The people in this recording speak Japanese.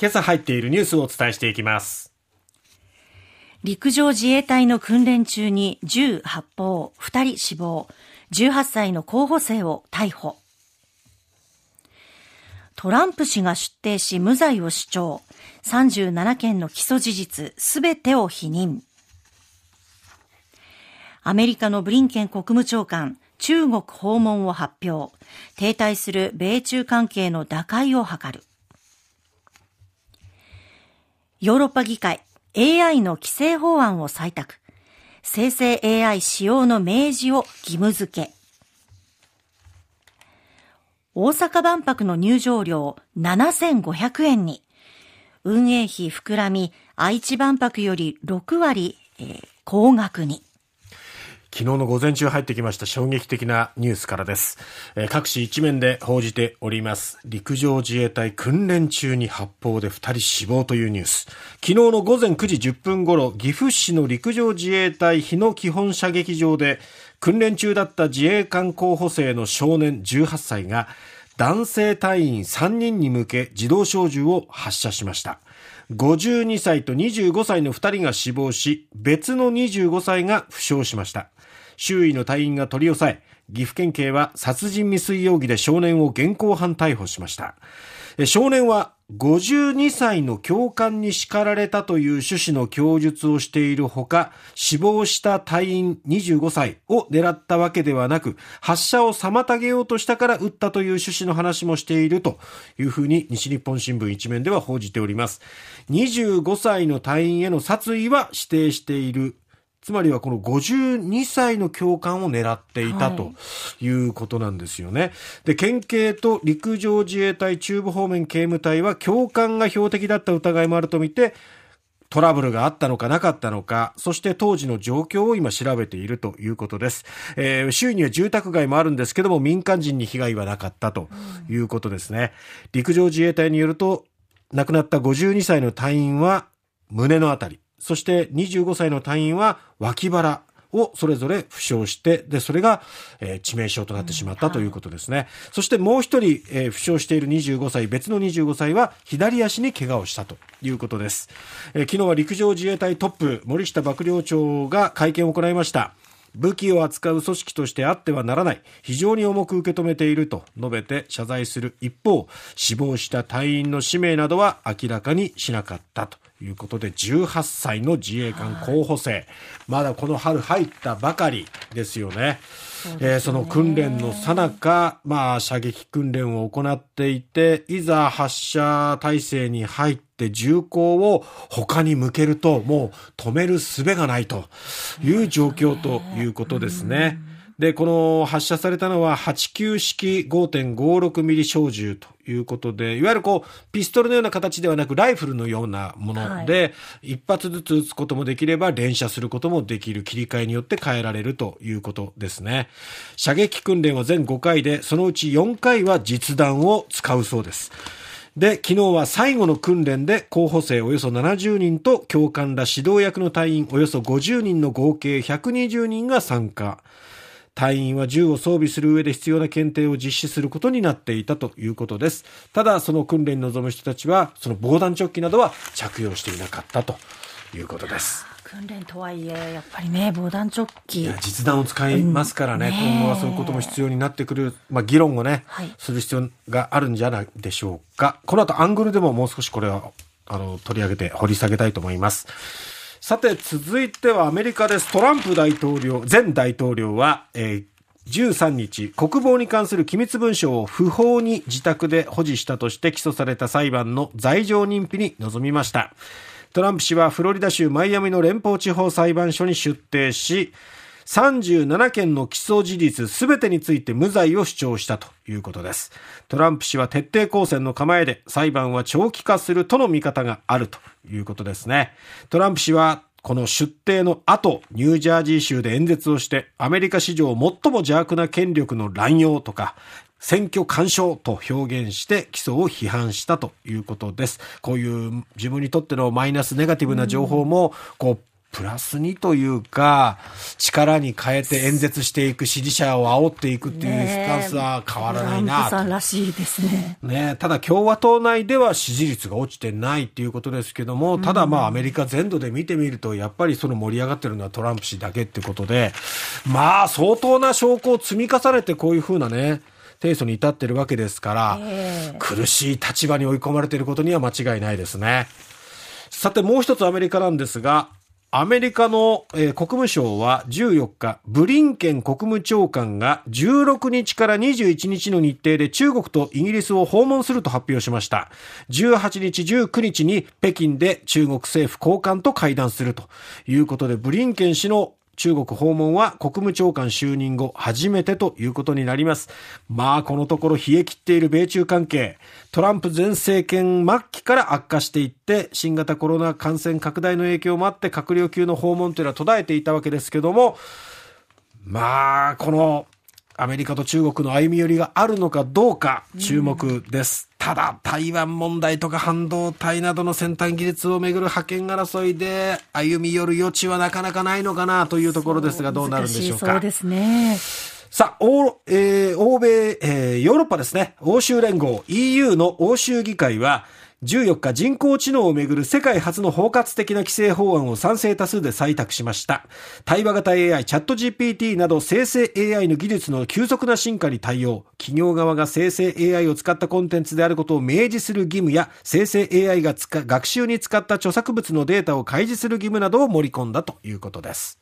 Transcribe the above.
今朝入っているニュースをお伝えしていきます。陸上自衛隊の訓練中に銃発砲2人死亡18歳の候補生を逮捕。トランプ氏が出廷し無罪を主張37件の起訴事実すべてを否認。アメリカのブリンケン国務長官中国訪問を発表。停滞する米中関係の打開を図る。ヨーロッパ議会 AI の規制法案を採択。生成 AI 使用の明示を義務付け。大阪万博の入場料7500円に。運営費膨らみ、愛知万博より6割、えー、高額に。昨日の午前中入ってきました衝撃的なニュースからです、えー、各紙一面で報じております。陸上自衛隊訓練中に発砲で2人死亡というニュース。昨日の午前9時10分頃岐阜市の陸上自衛隊日野基本射撃場で訓練中だった自衛官候補生の少年18歳が男性隊員3人に向け自動小銃を発射しました。52歳と25歳の2人が死亡し別の25歳が負傷しました。周囲の隊員が取り押さえ、岐阜県警は殺人未遂容疑で少年を現行犯逮捕しました。少年は52歳の教官に叱られたという趣旨の供述をしているほか、死亡した隊員25歳を狙ったわけではなく、発射を妨げようとしたから撃ったという趣旨の話もしているというふうに西日本新聞一面では報じております。25歳の隊員への殺意は指定しているつまりはこの52歳の教官を狙っていたということなんですよね。はい、で、県警と陸上自衛隊中部方面警務隊は教官が標的だった疑いもあるとみて、トラブルがあったのかなかったのか、そして当時の状況を今調べているということです。えー、周囲には住宅街もあるんですけども、民間人に被害はなかったということですね。陸上自衛隊によると、亡くなった52歳の隊員は胸のあたり、そして25歳の隊員は脇腹をそれぞれ負傷して、で、それが、えー、致命傷となってしまったということですね。そしてもう一人、えー、負傷している25歳、別の25歳は左足に怪我をしたということです。えー、昨日は陸上自衛隊トップ、森下幕僚長が会見を行いました。武器を扱う組織としてあってはならない、非常に重く受け止めていると述べて謝罪する一方、死亡した隊員の氏名などは明らかにしなかったということで、18歳の自衛官候補生、まだこの春入ったばかりですよね。そ、ね、えー、その訓練のさなか、まあ、射撃訓練を行っていて、いざ発射体制に入って銃口を他に向けると、もう止める術がないという状況ということですね。で、この発射されたのは89式5.56ミリ小銃ということで、いわゆるこう、ピストルのような形ではなく、ライフルのようなもので、はい、一発ずつ撃つこともできれば、連射することもできる、切り替えによって変えられるということですね。射撃訓練は全5回で、そのうち4回は実弾を使うそうです。で、昨日は最後の訓練で候補生およそ70人と教官ら指導役の隊員およそ50人の合計120人が参加。隊員は銃を装備する上で必要な検定を実施することになっていたということです。ただ、その訓練に臨む人たちは、その防弾チョッキなどは着用していなかったということです。訓練とはいえ、やっぱりね、防弾チョッキ。いや、実弾を使いますからね、うん、ね今後はそういうことも必要になってくる、まあ、議論をね、はい、する必要があるんじゃないでしょうか。この後、アングルでももう少しこれは、あの、取り上げて掘り下げたいと思います。さて、続いてはアメリカです。トランプ大統領、前大統領は、えー13日、国防に関する機密文書を不法に自宅で保持したとして起訴された裁判の罪状認否に臨みました。トランプ氏はフロリダ州マイアミの連邦地方裁判所に出廷し、37件の起訴事実すべてについて無罪を主張したということです。トランプ氏は徹底抗戦の構えで裁判は長期化するとの見方があるということですね。トランプ氏はこの出廷の後、ニュージャージー州で演説をして、アメリカ史上最も邪悪な権力の乱用とか、選挙干渉と表現して起訴を批判したということです。こういう自分にとってのマイナスネガティブな情報も、こう、プラスにというか、力に変えて演説していく支持者を煽っていくっていうスタンスは変わらないなトランプさんらしいですね。ねただ共和党内では支持率が落ちてないっていうことですけども、ただまあアメリカ全土で見てみると、やっぱりその盛り上がってるのはトランプ氏だけってことで、まあ相当な証拠を積み重ねてこういうふうなね、提訴に至ってるわけですから、えー、苦しい立場に追い込まれていることには間違いないですね。さてもう一つアメリカなんですが、アメリカの、えー、国務省は14日、ブリンケン国務長官が16日から21日の日程で中国とイギリスを訪問すると発表しました。18日、19日に北京で中国政府高官と会談するということで、ブリンケン氏の中国訪問は国務長官就任後初めてということになります。まあ、このところ冷え切っている米中関係、トランプ前政権末期から悪化していって、新型コロナ感染拡大の影響もあって閣僚級の訪問というのは途絶えていたわけですけども、まあ、このアメリカと中国の歩み寄りがあるのかどうか注目です。ただ、台湾問題とか半導体などの先端技術をめぐる覇権争いで歩み寄る余地はなかなかないのかなというところですが、どうなるんでしょうか。そうですね。さあ、欧,、えー、欧米、えー、ヨーロッパですね。欧州連合 EU の欧州議会は、14日人工知能をめぐる世界初の包括的な規制法案を賛成多数で採択しました。対話型 AI、チャット GPT など生成 AI の技術の急速な進化に対応、企業側が生成 AI を使ったコンテンツであることを明示する義務や、生成 AI が学習に使った著作物のデータを開示する義務などを盛り込んだということです。